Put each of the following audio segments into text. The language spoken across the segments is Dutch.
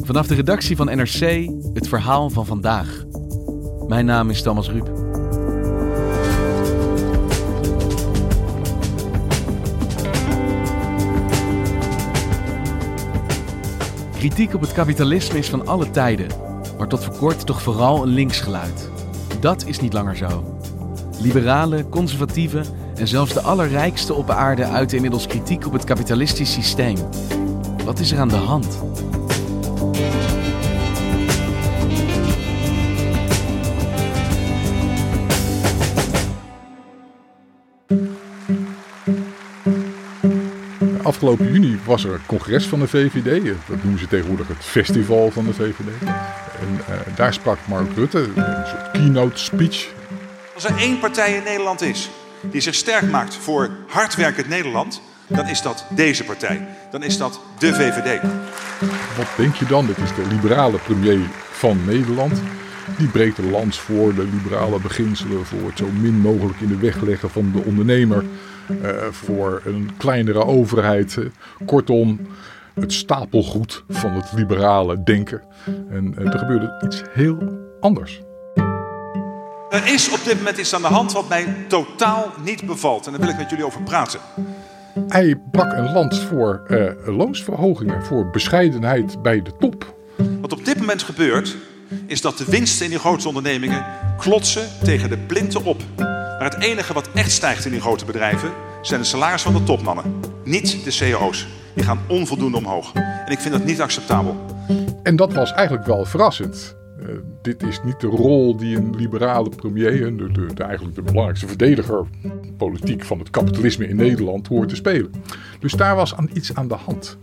Vanaf de redactie van NRC het verhaal van vandaag. Mijn naam is Thomas Ruip. Kritiek op het kapitalisme is van alle tijden, maar tot voor kort toch vooral een linksgeluid. Dat is niet langer zo. Liberalen, conservatieven en zelfs de allerrijkste op aarde uiten inmiddels kritiek op het kapitalistisch systeem. Wat is er aan de hand? Afgelopen juni was er een congres van de VVD. Dat noemen ze tegenwoordig het festival van de VVD. En uh, daar sprak Mark Rutte, een soort keynote speech. Als er één partij in Nederland is die zich sterk maakt voor hardwerkend Nederland, dan is dat deze partij. Dan is dat de VVD. Wat denk je dan? Dit is de liberale premier van Nederland. Die breekt de lans voor de liberale beginselen, voor het zo min mogelijk in de weg leggen van de ondernemer. Uh, voor een kleinere overheid. Kortom, het stapelgoed van het liberale denken. En uh, er gebeurde iets heel anders. Er is op dit moment iets aan de hand wat mij totaal niet bevalt. En daar wil ik met jullie over praten. Hij brak een lans voor uh, loonsverhogingen, voor bescheidenheid bij de top. Wat op dit moment gebeurt, is dat de winsten in die grote ondernemingen klotsen tegen de plinten op. Maar het enige wat echt stijgt in die grote bedrijven zijn de salarissen van de topmannen. Niet de CEO's. Die gaan onvoldoende omhoog. En ik vind dat niet acceptabel. En dat was eigenlijk wel verrassend. Uh, dit is niet de rol die een liberale premier, en de, de, de, eigenlijk de belangrijkste verdediger politiek van het kapitalisme in Nederland, hoort te spelen. Dus daar was aan iets aan de hand.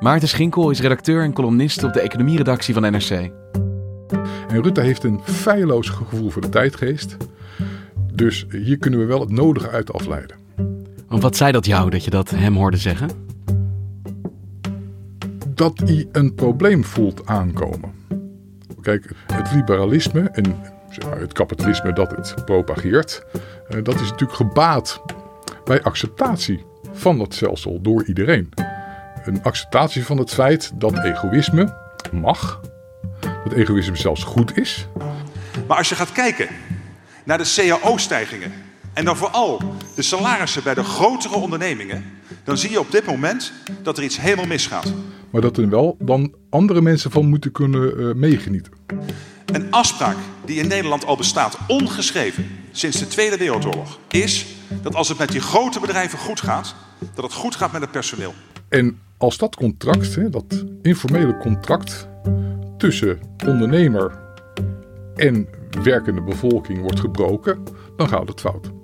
Maarten Schinkel is redacteur en columnist op de economieredactie van NRC. En Rutte heeft een feilloos gevoel voor de tijdgeest. Dus hier kunnen we wel het nodige uit afleiden. Want wat zei dat jou dat je dat hem hoorde zeggen? Dat hij een probleem voelt aankomen. Kijk, het liberalisme en het kapitalisme dat het propageert, dat is natuurlijk gebaat bij acceptatie van dat stelsel door iedereen. Een acceptatie van het feit dat egoïsme mag, dat egoïsme zelfs goed is. Maar als je gaat kijken naar de cao-stijgingen en dan vooral de salarissen bij de grotere ondernemingen, dan zie je op dit moment dat er iets helemaal misgaat. Maar dat er wel dan andere mensen van moeten kunnen uh, meegenieten. Een afspraak die in Nederland al bestaat, ongeschreven, sinds de Tweede Wereldoorlog, is dat als het met die grote bedrijven goed gaat, dat het goed gaat met het personeel. En als dat contract, hè, dat informele contract tussen ondernemer en werkende bevolking wordt gebroken, dan gaat het fout.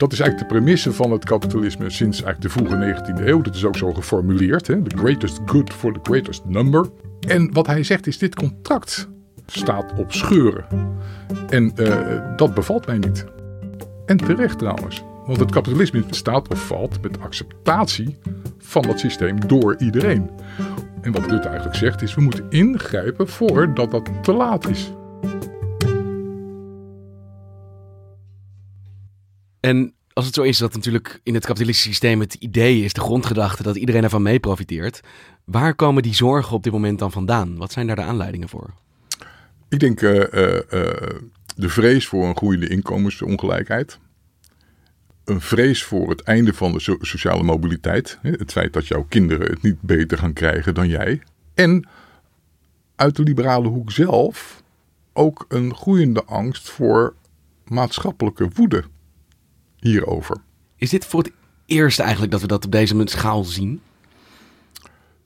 Dat is eigenlijk de premisse van het kapitalisme sinds eigenlijk de vroege 19e eeuw. Dat is ook zo geformuleerd. Hè? The greatest good for the greatest number. En wat hij zegt is, dit contract staat op scheuren. En uh, dat bevalt mij niet. En terecht trouwens. Want het kapitalisme staat of valt met acceptatie van dat systeem door iedereen. En wat Rutte eigenlijk zegt is, we moeten ingrijpen voordat dat te laat is. En als het zo is dat natuurlijk in het kapitalistische systeem het idee is, de grondgedachte, dat iedereen ervan mee profiteert. Waar komen die zorgen op dit moment dan vandaan? Wat zijn daar de aanleidingen voor? Ik denk uh, uh, uh, de vrees voor een groeiende inkomensongelijkheid. Een vrees voor het einde van de so sociale mobiliteit. Het feit dat jouw kinderen het niet beter gaan krijgen dan jij. En uit de liberale hoek zelf ook een groeiende angst voor maatschappelijke woede hierover. Is dit voor het eerst eigenlijk dat we dat op deze schaal zien?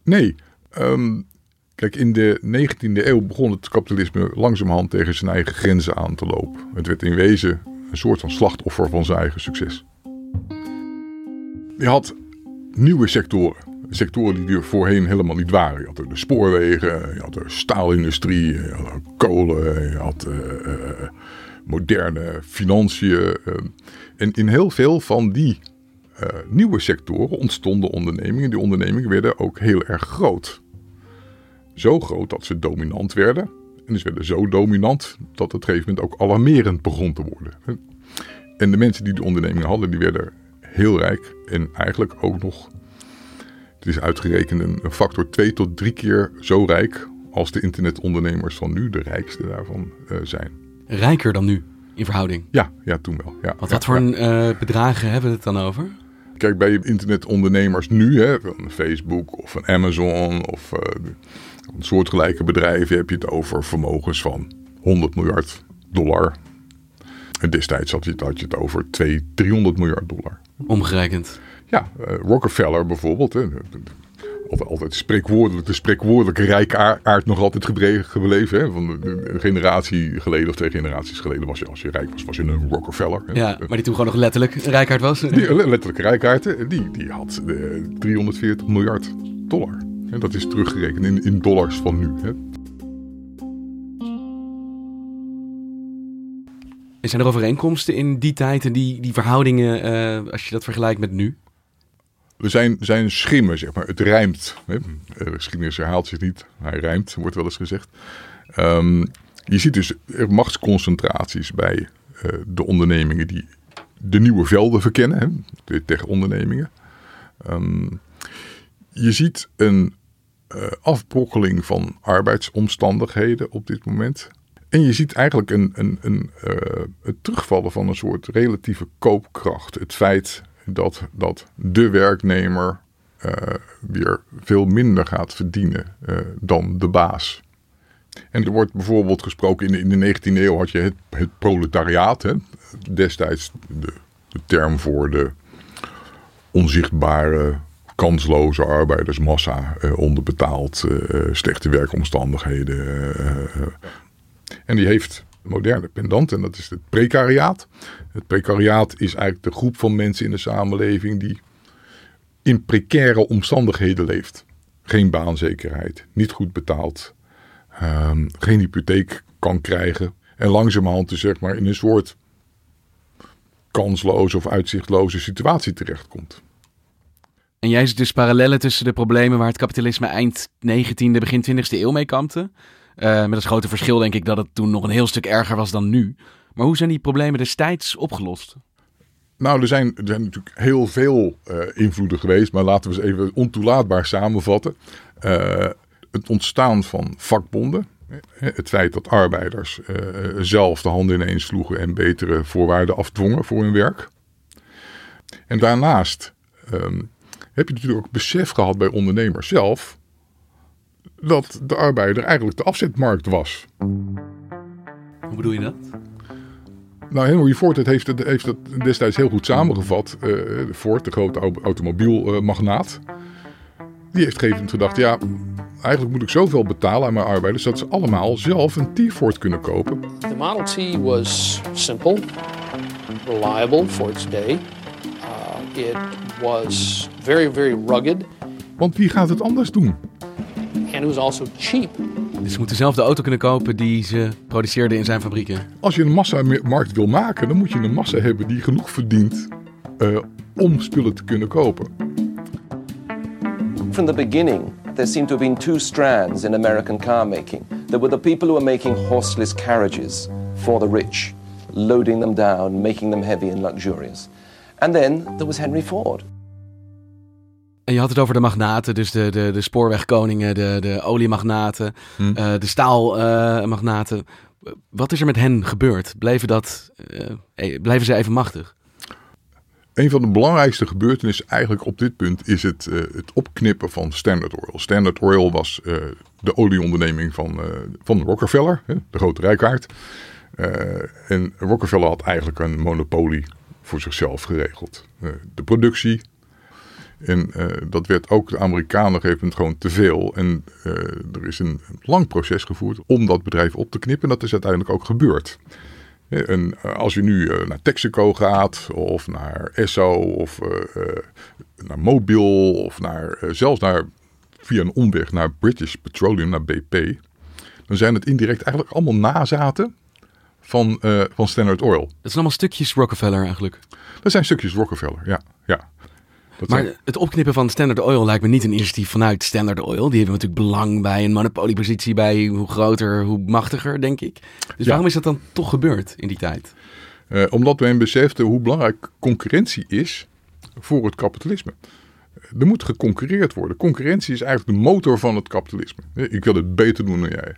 Nee. Um, kijk, in de 19e eeuw begon het kapitalisme langzamerhand tegen zijn eigen grenzen aan te lopen. Het werd in wezen een soort van slachtoffer van zijn eigen succes. Je had nieuwe sectoren. sectoren die er voorheen helemaal niet waren. Je had de spoorwegen, je had de staalindustrie, je had kolen, je had uh, moderne financiën. en in heel veel van die nieuwe sectoren ontstonden ondernemingen. Die ondernemingen werden ook heel erg groot. Zo groot dat ze dominant werden. En ze werden zo dominant dat het op een gegeven moment ook alarmerend begon te worden. En de mensen die die ondernemingen hadden, die werden heel rijk. En eigenlijk ook nog, het is uitgerekend, een factor twee tot drie keer zo rijk als de internetondernemers van nu de rijkste daarvan uh, zijn. Rijker dan nu in verhouding? Ja, ja toen wel. Ja, wat, wat voor een, uh, bedragen hebben we het dan over? Kijk, bij internetondernemers nu, hè, van Facebook of van Amazon of uh, soortgelijke bedrijven, heb je het over vermogens van 100 miljard dollar. En destijds had je, het, had je het over 200, 300 miljard dollar. Omgerekend. Ja, uh, Rockefeller bijvoorbeeld. Hè, altijd, altijd spreekwoordelijk, de spreekwoordelijke rijke aard nog altijd gebleven. Hè? Van een generatie geleden of twee generaties geleden was je, als je rijk was, was je een Rockefeller. Hè? Ja, maar die toen gewoon nog letterlijk rijkaard was. Die letterlijk rijkaard, die, die had uh, eh, 340 miljard dollar. En dat is teruggerekend in, in dollars van nu. Hè? zijn er overeenkomsten in die tijd en die, die verhoudingen, uh, als je dat vergelijkt met nu? Er zijn, zijn schimmen, zeg maar. Het rijmt. Hè? De geschiedenis herhaalt zich niet. Hij rijmt, wordt wel eens gezegd. Um, je ziet dus machtsconcentraties bij uh, de ondernemingen die de nieuwe velden verkennen. Hè? De tech-ondernemingen. Um, je ziet een uh, afbrokkeling van arbeidsomstandigheden op dit moment. En je ziet eigenlijk een, een, een, het terugvallen van een soort relatieve koopkracht. Het feit dat, dat de werknemer uh, weer veel minder gaat verdienen uh, dan de baas. En er wordt bijvoorbeeld gesproken, in de, in de 19e eeuw had je het, proletariaat. Hè? Destijds de, de term voor de onzichtbare kansloze arbeidersmassa, uh, onderbetaald, slechte werkomstandigheden. En die heeft moderne pendant en dat is het precariaat. Het precariaat is eigenlijk de groep van mensen in de samenleving die in precaire omstandigheden leeft. Geen baanzekerheid, niet goed betaald, um, geen hypotheek kan krijgen. En langzamerhand dus zeg maar in een soort kansloze of uitzichtloze situatie terechtkomt. En jij ziet dus parallellen tussen de problemen waar het kapitalisme eind 19e, begin 20e eeuw mee kampte. Uh, met het grote verschil denk ik dat het toen nog een heel stuk erger was dan nu. Maar hoe zijn die problemen destijds opgelost? Nou, er zijn, er zijn natuurlijk heel veel uh, invloeden geweest, maar laten we eens even ontoelaatbaar samenvatten. Uh, het ontstaan van vakbonden, het feit dat arbeiders zelf de handen ineens sloegen en betere voorwaarden afdwongen voor hun werk. En daarnaast um, heb je natuurlijk ook besef gehad bij ondernemers zelf dat de arbeider eigenlijk de afzetmarkt was. Hoe bedoel je dat? Nou, Henry Ford het heeft, het, heeft het destijds heel goed samengevat. Uh, Ford, de grote automobielmagnaat. die heeft gegeven gedacht, ja, eigenlijk moet ik zoveel betalen aan mijn arbeiders... dat ze allemaal zelf een T-Ford kunnen kopen. The Model T was simple, reliable for its day. Uh, it was very, very rugged. Want wie gaat het anders doen? It was also cheap. Dus ze moeten zelf de auto kunnen kopen die ze produceerden in zijn fabrieken. Als je een massamarkt wil maken, dan moet je een massa hebben die genoeg verdient uh, om spullen te kunnen kopen. From the beginning, there seemed to have been two strands in American car making. There were the people who were making horseless carriages for the rich, loading them down, making them heavy and luxurious. And then there was Henry Ford. En je had het over de magnaten, dus de, de, de spoorwegkoningen, de, de oliemagnaten, hm. uh, de staalmagnaten. Uh, Wat is er met hen gebeurd? Bleven, dat, uh, blijven ze even machtig? Een van de belangrijkste gebeurtenissen eigenlijk op dit punt is het, het opknippen van Standard Oil. Standard Oil was de olieonderneming van, van Rockefeller, de grote rijkaard. en Rockefeller had eigenlijk een monopolie voor zichzelf geregeld. de productie, en uh, dat werd ook de Amerikanen op een gewoon te veel. En uh, er is een lang proces gevoerd om dat bedrijf op te knippen. En dat is uiteindelijk ook gebeurd. En als je nu naar Texaco gaat, of naar Esso, of naar Mobil, of naar, zelfs naar, via een omweg naar British Petroleum, naar BP, dan zijn het indirect eigenlijk allemaal nazaten van, van Standard Oil. Dat zijn allemaal stukjes Rockefeller eigenlijk. Dat zijn stukjes Rockefeller, ja. ja. Maar het opknippen van Standard Oil lijkt me niet een initiatief vanuit Standard Oil. Die hebben natuurlijk belang bij een monopoliepositie, bij hoe groter, hoe machtiger, denk ik. Dus waarom is dat dan toch gebeurd in die tijd? Uh, omdat men besefte hoe belangrijk concurrentie is voor het kapitalisme. Er moet geconcurreerd worden. Concurrentie is eigenlijk de motor van het kapitalisme. Ik wil het beter doen dan jij.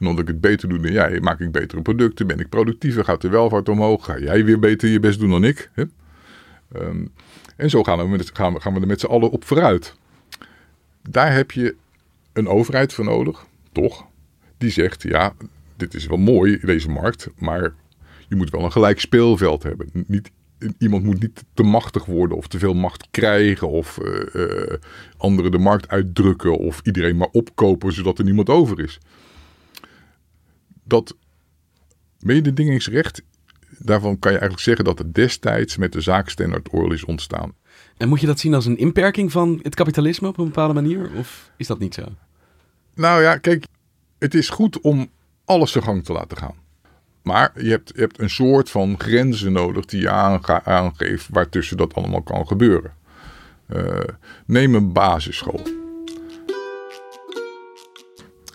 En omdat ik het beter doe dan jij, maak ik betere producten, ben ik productiever, gaat de welvaart omhoog, ga jij weer beter je best doen dan ik. Ehm, en zo gaan we, met, gaan, gaan we er met z'n allen op vooruit. Daar heb je een overheid voor nodig, toch? Die zegt, ja, dit is wel mooi, deze markt, maar je moet wel een gelijk speelveld hebben. Niet, iemand moet niet te machtig worden of te veel macht krijgen of uh, anderen de markt uitdrukken of iedereen maar opkopen zodat er niemand over is. Dat mededingingsrecht daarvan kan je eigenlijk zeggen dat het destijds met de zaak Standard Oil is ontstaan. En moet je dat zien als een inperking van het kapitalisme op een bepaalde manier? Of is dat niet zo? Nou ja, kijk, het is goed om alles zijn gang te laten gaan. Maar je hebt, je hebt een soort van grenzen nodig die je aangeeft waartussen dat allemaal kan gebeuren. Uh, neem een basisschool.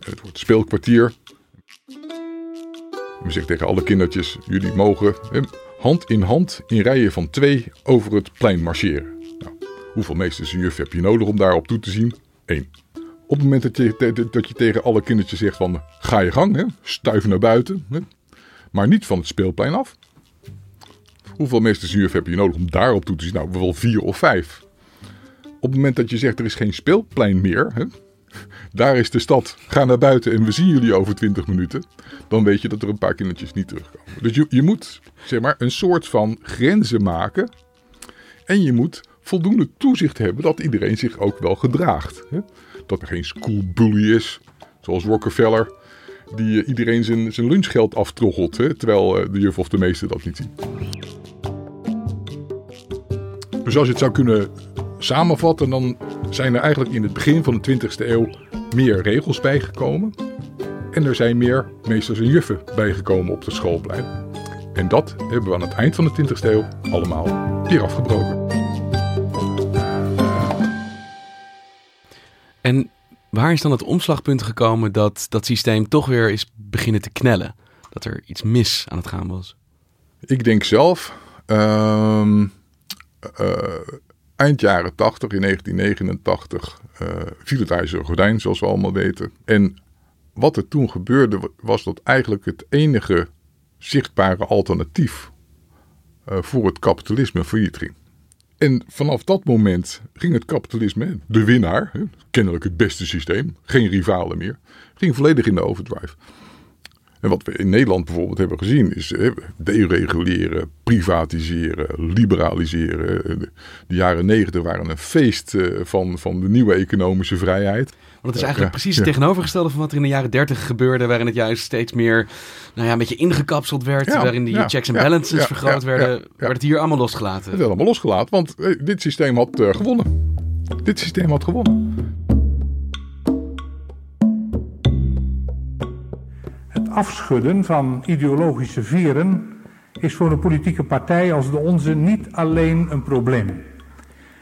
Het wordt speelkwartier. We zeggen tegen alle kindertjes, jullie mogen hand in hand in rijen van twee over het plein marcheren. Nou, hoeveel meesters en juf heb je nodig om daarop toe te zien? Eén. Op het moment dat je, dat je tegen alle kindertjes zegt van ga je gang, hè, stuif naar buiten, hè, maar niet van het speelplein af. Hoeveel meesters en juf heb je nodig om daarop toe te zien? Nou, wel vier of vijf. Op het moment dat je zegt er is geen speelplein meer, hè, daar is de stad. Ga naar buiten en we zien jullie over 20 minuten. Dan weet je dat er een paar kindertjes niet terugkomen. Dus je, je moet zeg maar, een soort van grenzen maken. En je moet voldoende toezicht hebben dat iedereen zich ook wel gedraagt. Hè? Dat er geen schoolbully is, zoals Rockefeller, die eh, iedereen zijn, zijn lunchgeld aftroggelt. Hè? Terwijl eh, de juf of de meester dat niet zien. Dus als je het zou kunnen samenvatten, dan zijn er eigenlijk in het begin van de 20e eeuw meer regels bijgekomen. En er zijn meer meesters en juffen bijgekomen op de schoolplein. En dat hebben we aan het eind van de 20e eeuw allemaal weer afgebroken. En waar is dan het omslagpunt gekomen dat dat systeem toch weer is beginnen te knellen? Dat er iets mis aan het gaan was? Ik denk zelf. Uh, eind jaren 80, in 1989, uh, eh, viel het ijzeren gordijn, zoals we allemaal weten. En wat er toen gebeurde, was dat eigenlijk het enige zichtbare alternatief uh, voor het kapitalisme failliet ging. En vanaf dat moment ging het kapitalisme, de winnaar, kennelijk het beste systeem, geen rivalen meer, ging volledig in de overdrive. En wat we in Nederland bijvoorbeeld hebben gezien is dereguleren, privatiseren, liberaliseren. De jaren negentig waren een feest eh, van, van de nieuwe economische vrijheid. Want het is eigenlijk precies het tegenovergestelde van wat er in de jaren dertig gebeurde, waarin het juist steeds meer nou ja, een beetje ingekapseld werd, waarin die checks en balances vergroot werden, werd het hier allemaal losgelaten. Het werd allemaal losgelaten, want eh, dit systeem had uh, gewonnen. Dit systeem had gewonnen. Afschudden van ideologische veren is voor een politieke partij als de onze niet alleen een probleem.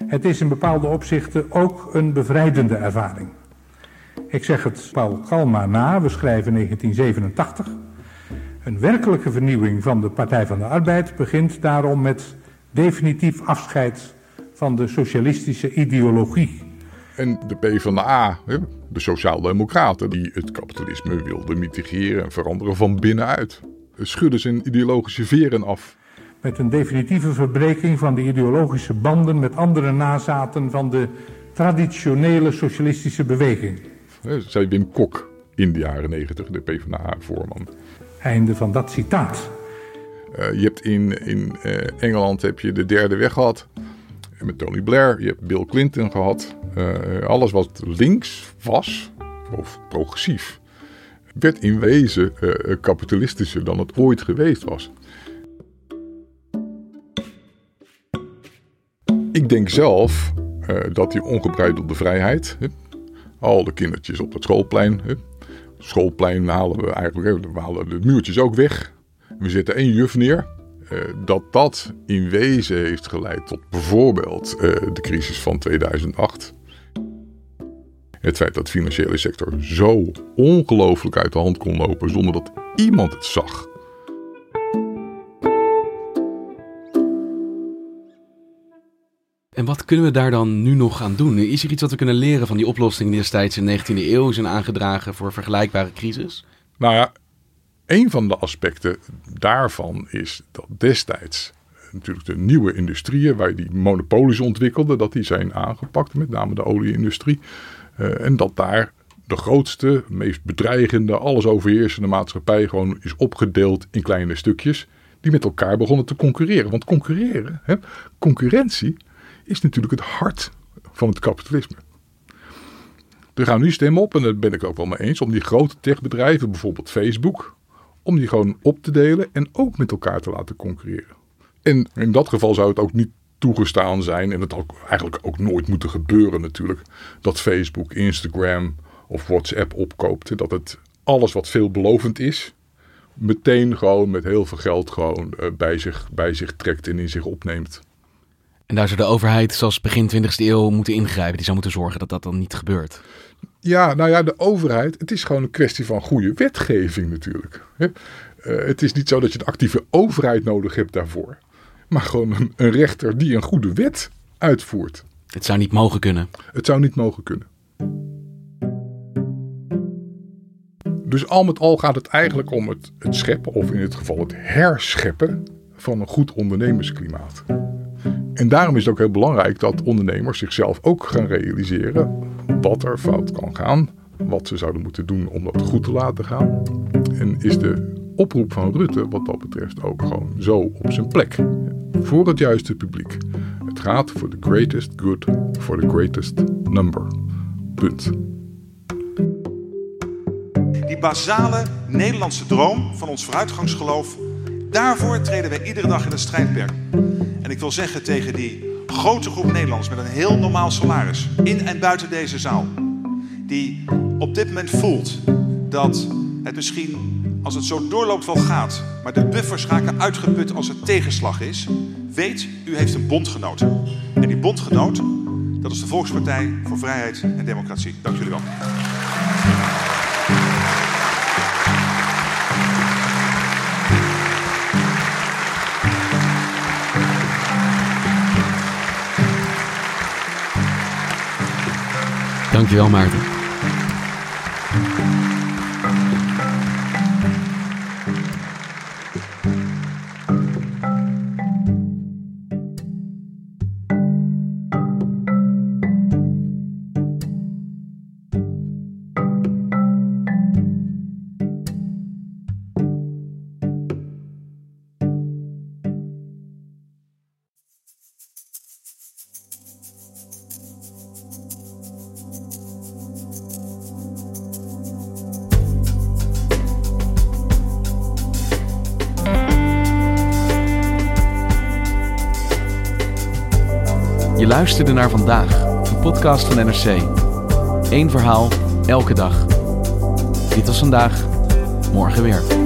Het is in bepaalde opzichten ook een bevrijdende ervaring. Ik zeg het Paul Kalma na, we schrijven 1987. Een werkelijke vernieuwing van de Partij van de Arbeid begint daarom met definitief afscheid van de socialistische ideologie en de PvdA, de Sociaaldemocraten, die het kapitalisme wilden mitigeren en veranderen van binnenuit. Schudden zijn ideologische veren af. Met een definitieve verbreking van de ideologische banden met andere nazaten van de traditionele socialistische beweging. Zei Wim Kok in de jaren negentig, de PvdA-voorman. Einde van dat citaat. Uh, je hebt in, in uh, Engeland heb je de derde weg gehad met Tony Blair, je hebt Bill Clinton gehad. Uh, alles wat links was, of progressief, werd in wezen uh, kapitalistischer dan het ooit geweest was. Ik denk zelf dat die ongebreidelde vrijheid, al de kindertjes op het schoolplein, hè, schoolplein halen we eigenlijk, we halen de muurtjes ook weg. We zetten één juf neer. Dat dat in wezen heeft geleid tot bijvoorbeeld de crisis van 2008. Het feit dat de financiële sector zo ongelooflijk uit de hand kon lopen zonder dat iemand het zag. En wat kunnen we daar dan nu nog aan doen? Is er iets wat we kunnen leren van die oplossingen die destijds in de 19e eeuw zijn aangedragen voor vergelijkbare crisis? Nou ja, een van de aspecten daarvan is dat destijds natuurlijk de nieuwe industrieën waar die monopolies ontwikkelden, dat die zijn aangepakt, met name de olieindustrie. Uh, en dat daar de grootste, meest bedreigende, alles overheersende maatschappij gewoon is opgedeeld in kleine stukjes. Die met elkaar begonnen te concurreren. Want concurreren, hè, concurrentie, is natuurlijk het hart van het kapitalisme. Er gaan nu stemmen op, en daar ben ik ook wel mee eens, om die grote techbedrijven, bijvoorbeeld Facebook, om die gewoon op te delen en ook met elkaar te laten concurreren. En in dat geval zou het ook niet toegestaan zijn en het ook eigenlijk ook nooit moeten gebeuren natuurlijk, dat Facebook, Instagram of WhatsApp opkoopt. Dat het alles wat veelbelovend is, meteen gewoon met heel veel geld gewoon uh, bij, zich, bij zich trekt en in zich opneemt. En daar zou de overheid, zoals begin 20e eeuw, moeten ingrijpen. Die zou moeten zorgen dat dat dan niet gebeurt. Ja, nou ja, de overheid, het is gewoon een kwestie van goede wetgeving natuurlijk. Uh, het is niet zo dat je een actieve overheid nodig hebt daarvoor maar gewoon een, een rechter die een goede wet uitvoert. Het zou niet mogen kunnen. Het zou niet mogen kunnen. Dus al met al gaat het eigenlijk om het, het scheppen, of in dit geval het herscheppen, van een goed ondernemersklimaat. En daarom is het ook heel belangrijk dat ondernemers zichzelf ook gaan realiseren wat er fout kan gaan, wat ze zouden moeten doen om dat goed te laten gaan. En is de oproep van Rutte wat dat betreft ook gewoon zo op zijn plek voor het juiste publiek. Het gaat voor the greatest good for the greatest number. Punt. Die basale Nederlandse droom van ons vooruitgangsgeloof, daarvoor treden wij iedere dag in het strijdperk. En ik wil zeggen tegen die grote groep Nederlanders met een heel normaal salaris, in en buiten deze zaal, die op dit moment voelt dat het misschien als het zo doorloopt wel gaat, maar de buffers raken uitgeput als er tegenslag is, weet u heeft een bondgenoot. En die bondgenoot, dat is de Volkspartij voor Vrijheid en Democratie. Dank jullie wel. Dankjewel Maarten. Luisterde naar vandaag, een podcast van NRC. Eén verhaal, elke dag. Dit was vandaag, morgen weer.